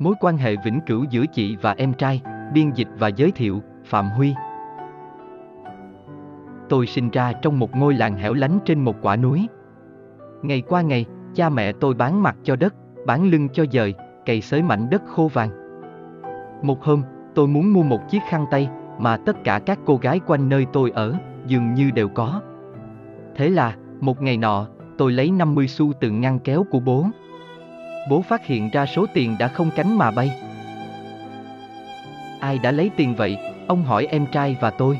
Mối quan hệ vĩnh cửu giữa chị và em trai, biên dịch và giới thiệu, Phạm Huy. Tôi sinh ra trong một ngôi làng hẻo lánh trên một quả núi. Ngày qua ngày, cha mẹ tôi bán mặt cho đất, bán lưng cho dời, cày xới mảnh đất khô vàng. Một hôm, tôi muốn mua một chiếc khăn tay, mà tất cả các cô gái quanh nơi tôi ở, dường như đều có. Thế là, một ngày nọ, tôi lấy 50 xu từ ngăn kéo của bố. Bố phát hiện ra số tiền đã không cánh mà bay. Ai đã lấy tiền vậy? Ông hỏi em trai và tôi.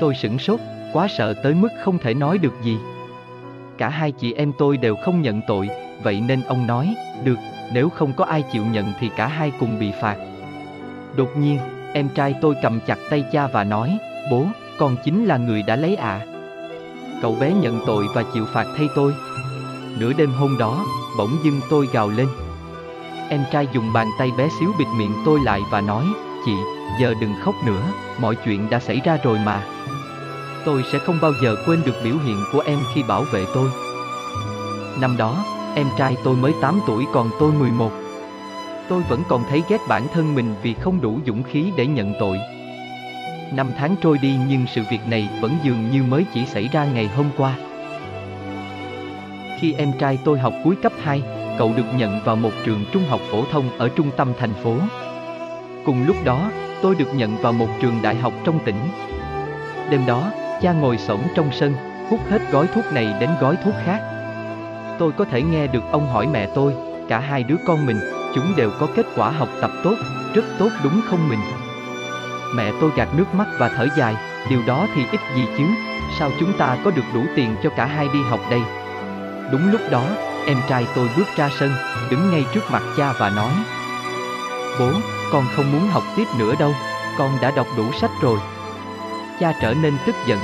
Tôi sửng sốt, quá sợ tới mức không thể nói được gì. Cả hai chị em tôi đều không nhận tội, vậy nên ông nói, được, nếu không có ai chịu nhận thì cả hai cùng bị phạt. Đột nhiên, em trai tôi cầm chặt tay cha và nói, bố, con chính là người đã lấy ạ. À. Cậu bé nhận tội và chịu phạt thay tôi. Nửa đêm hôm đó, bỗng dưng tôi gào lên. Em trai dùng bàn tay bé xíu bịt miệng tôi lại và nói, chị, giờ đừng khóc nữa, mọi chuyện đã xảy ra rồi mà. Tôi sẽ không bao giờ quên được biểu hiện của em khi bảo vệ tôi. Năm đó, em trai tôi mới 8 tuổi còn tôi 11. Tôi vẫn còn thấy ghét bản thân mình vì không đủ dũng khí để nhận tội. Năm tháng trôi đi nhưng sự việc này vẫn dường như mới chỉ xảy ra ngày hôm qua. Khi em trai tôi học cuối cấp 2, cậu được nhận vào một trường trung học phổ thông ở trung tâm thành phố. Cùng lúc đó, tôi được nhận vào một trường đại học trong tỉnh. Đêm đó, cha ngồi sổng trong sân, hút hết gói thuốc này đến gói thuốc khác. Tôi có thể nghe được ông hỏi mẹ tôi, cả hai đứa con mình, chúng đều có kết quả học tập tốt, rất tốt đúng không mình? Mẹ tôi gạt nước mắt và thở dài, điều đó thì ít gì chứ, sao chúng ta có được đủ tiền cho cả hai đi học đây? Đúng lúc đó, em trai tôi bước ra sân, đứng ngay trước mặt cha và nói Bố, con không muốn học tiếp nữa đâu, con đã đọc đủ sách rồi. Cha trở nên tức giận,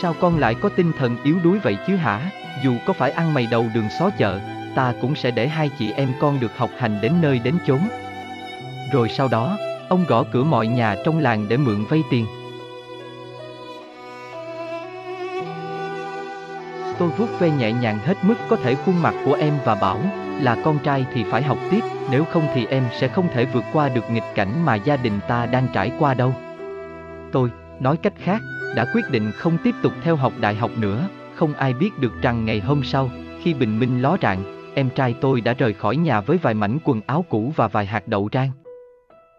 sao con lại có tinh thần yếu đuối vậy chứ hả? Dù có phải ăn mày đầu đường xó chợ, ta cũng sẽ để hai chị em con được học hành đến nơi đến chốn. Rồi sau đó, ông gõ cửa mọi nhà trong làng để mượn vay tiền. Tôi vuốt ve nhẹ nhàng hết mức có thể khuôn mặt của em và bảo, là con trai thì phải học tiếp, nếu không thì em sẽ không thể vượt qua được nghịch cảnh mà gia đình ta đang trải qua đâu. Tôi, nói cách khác, đã quyết định không tiếp tục theo học đại học nữa, không ai biết được rằng ngày hôm sau, khi bình minh ló rạng, em trai tôi đã rời khỏi nhà với vài mảnh quần áo cũ và vài hạt đậu rang.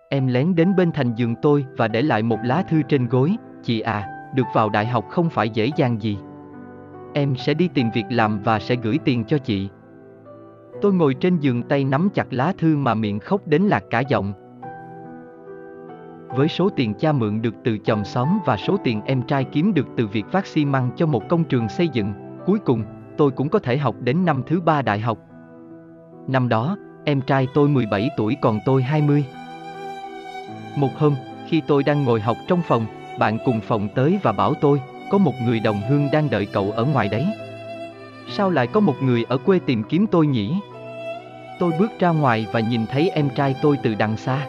Em lén đến bên thành giường tôi và để lại một lá thư trên gối, chị à, được vào đại học không phải dễ dàng gì. Em sẽ đi tìm việc làm và sẽ gửi tiền cho chị. Tôi ngồi trên giường tay nắm chặt lá thư mà miệng khóc đến lạc cả giọng. Với số tiền cha mượn được từ chồng xóm và số tiền em trai kiếm được từ việc phát xi măng cho một công trường xây dựng, cuối cùng, tôi cũng có thể học đến năm thứ ba đại học. Năm đó, em trai tôi 17 tuổi còn tôi 20. Một hôm, khi tôi đang ngồi học trong phòng, bạn cùng phòng tới và bảo tôi, có một người đồng hương đang đợi cậu ở ngoài đấy. Sao lại có một người ở quê tìm kiếm tôi nhỉ? Tôi bước ra ngoài và nhìn thấy em trai tôi từ đằng xa.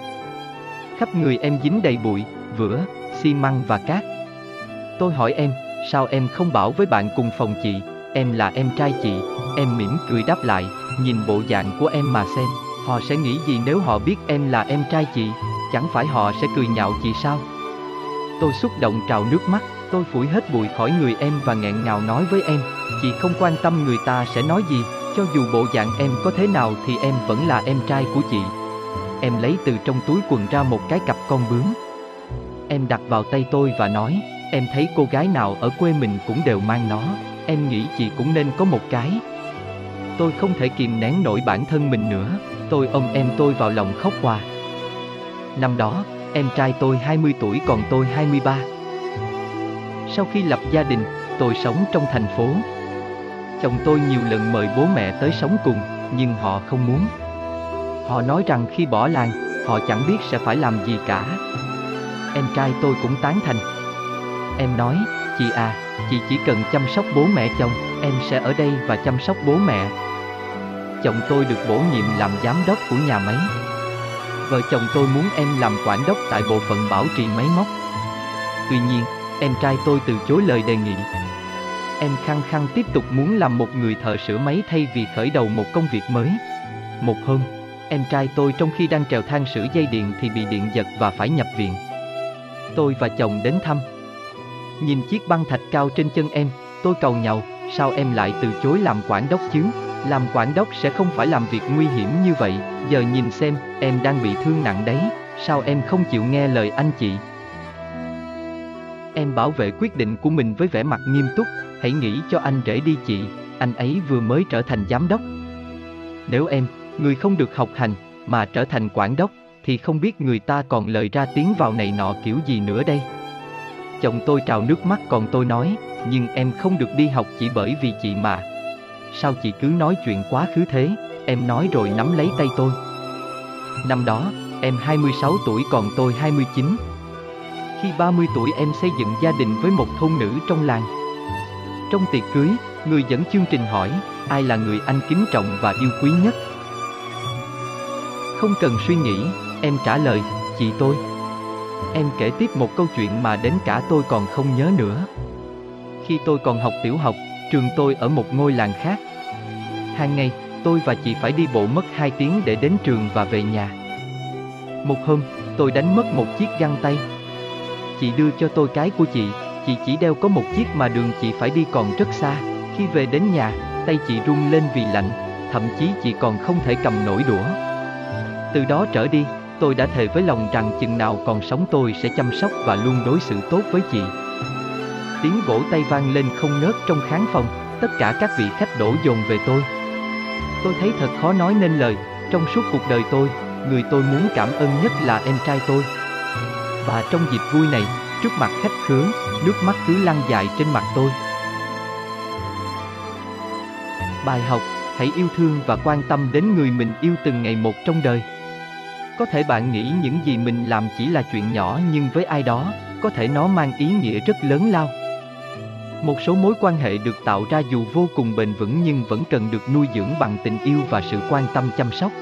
Khắp người em dính đầy bụi, vữa, xi măng và cát. Tôi hỏi em, sao em không bảo với bạn cùng phòng chị, em là em trai chị, em mỉm cười đáp lại, nhìn bộ dạng của em mà xem, họ sẽ nghĩ gì nếu họ biết em là em trai chị, chẳng phải họ sẽ cười nhạo chị sao? Tôi xúc động trào nước mắt, tôi phủi hết bụi khỏi người em và nghẹn ngào nói với em, chị không quan tâm người ta sẽ nói gì, cho dù bộ dạng em có thế nào thì em vẫn là em trai của chị. Em lấy từ trong túi quần ra một cái cặp con bướm. Em đặt vào tay tôi và nói, em thấy cô gái nào ở quê mình cũng đều mang nó, em nghĩ chị cũng nên có một cái. Tôi không thể kìm nén nổi bản thân mình nữa, tôi ôm em tôi vào lòng khóc hòa. Năm đó, em trai tôi 20 tuổi còn tôi 23. Sau khi lập gia đình, tôi sống trong thành phố. Chồng tôi nhiều lần mời bố mẹ tới sống cùng, nhưng họ không muốn. Họ nói rằng khi bỏ làng, họ chẳng biết sẽ phải làm gì cả. Em trai tôi cũng tán thành. Em nói, chị à, chị chỉ cần chăm sóc bố mẹ chồng, em sẽ ở đây và chăm sóc bố mẹ. Chồng tôi được bổ nhiệm làm giám đốc của nhà máy. Vợ chồng tôi muốn em làm quản đốc tại bộ phận bảo trì máy móc. Tuy nhiên, em trai tôi từ chối lời đề nghị. Em khăng khăng tiếp tục muốn làm một người thợ sửa máy thay vì khởi đầu một công việc mới. Một hôm, em trai tôi trong khi đang trèo thang sửa dây điện thì bị điện giật và phải nhập viện. Tôi và chồng đến thăm. Nhìn chiếc băng thạch cao trên chân em, tôi cầu nhau, sao em lại từ chối làm quản đốc chứ? Làm quản đốc sẽ không phải làm việc nguy hiểm như vậy, giờ nhìn xem, em đang bị thương nặng đấy, sao em không chịu nghe lời anh chị? Em bảo vệ quyết định của mình với vẻ mặt nghiêm túc, hãy nghĩ cho anh rể đi chị, anh ấy vừa mới trở thành giám đốc. Nếu em, người không được học hành, mà trở thành quản đốc, thì không biết người ta còn lời ra tiếng vào này nọ kiểu gì nữa đây. Chồng tôi trào nước mắt còn tôi nói, nhưng em không được đi học chỉ bởi vì chị mà. Sao chị cứ nói chuyện quá khứ thế, em nói rồi nắm lấy tay tôi. Năm đó, em 26 tuổi còn tôi 29. Khi 30 tuổi em xây dựng gia đình với một thôn nữ trong làng. Trong tiệc cưới, người dẫn chương trình hỏi, ai là người anh kính trọng và yêu quý nhất? Không cần suy nghĩ, em trả lời, chị tôi. Em kể tiếp một câu chuyện mà đến cả tôi còn không nhớ nữa. Khi tôi còn học tiểu học, trường tôi ở một ngôi làng khác. Hàng ngày, tôi và chị phải đi bộ mất 2 tiếng để đến trường và về nhà. Một hôm, tôi đánh mất một chiếc găng tay. Chị đưa cho tôi cái của chị, chị chỉ đeo có một chiếc mà đường chị phải đi còn rất xa. Khi về đến nhà, tay chị run lên vì lạnh, thậm chí chị còn không thể cầm nổi đũa. Từ đó trở đi, tôi đã thề với lòng rằng chừng nào còn sống tôi sẽ chăm sóc và luôn đối xử tốt với chị. Tiếng vỗ tay vang lên không ngớt trong khán phòng, tất cả các vị khách đổ dồn về tôi. Tôi thấy thật khó nói nên lời, trong suốt cuộc đời tôi, người tôi muốn cảm ơn nhất là em trai tôi. Và trong dịp vui này, trước mặt khách khứa, nước mắt cứ lăn dài trên mặt tôi. Bài học, hãy yêu thương và quan tâm đến người mình yêu từng ngày một trong đời. Có thể bạn nghĩ những gì mình làm chỉ là chuyện nhỏ nhưng với ai đó, có thể nó mang ý nghĩa rất lớn lao. Một số mối quan hệ được tạo ra dù vô cùng bền vững nhưng vẫn cần được nuôi dưỡng bằng tình yêu và sự quan tâm chăm sóc.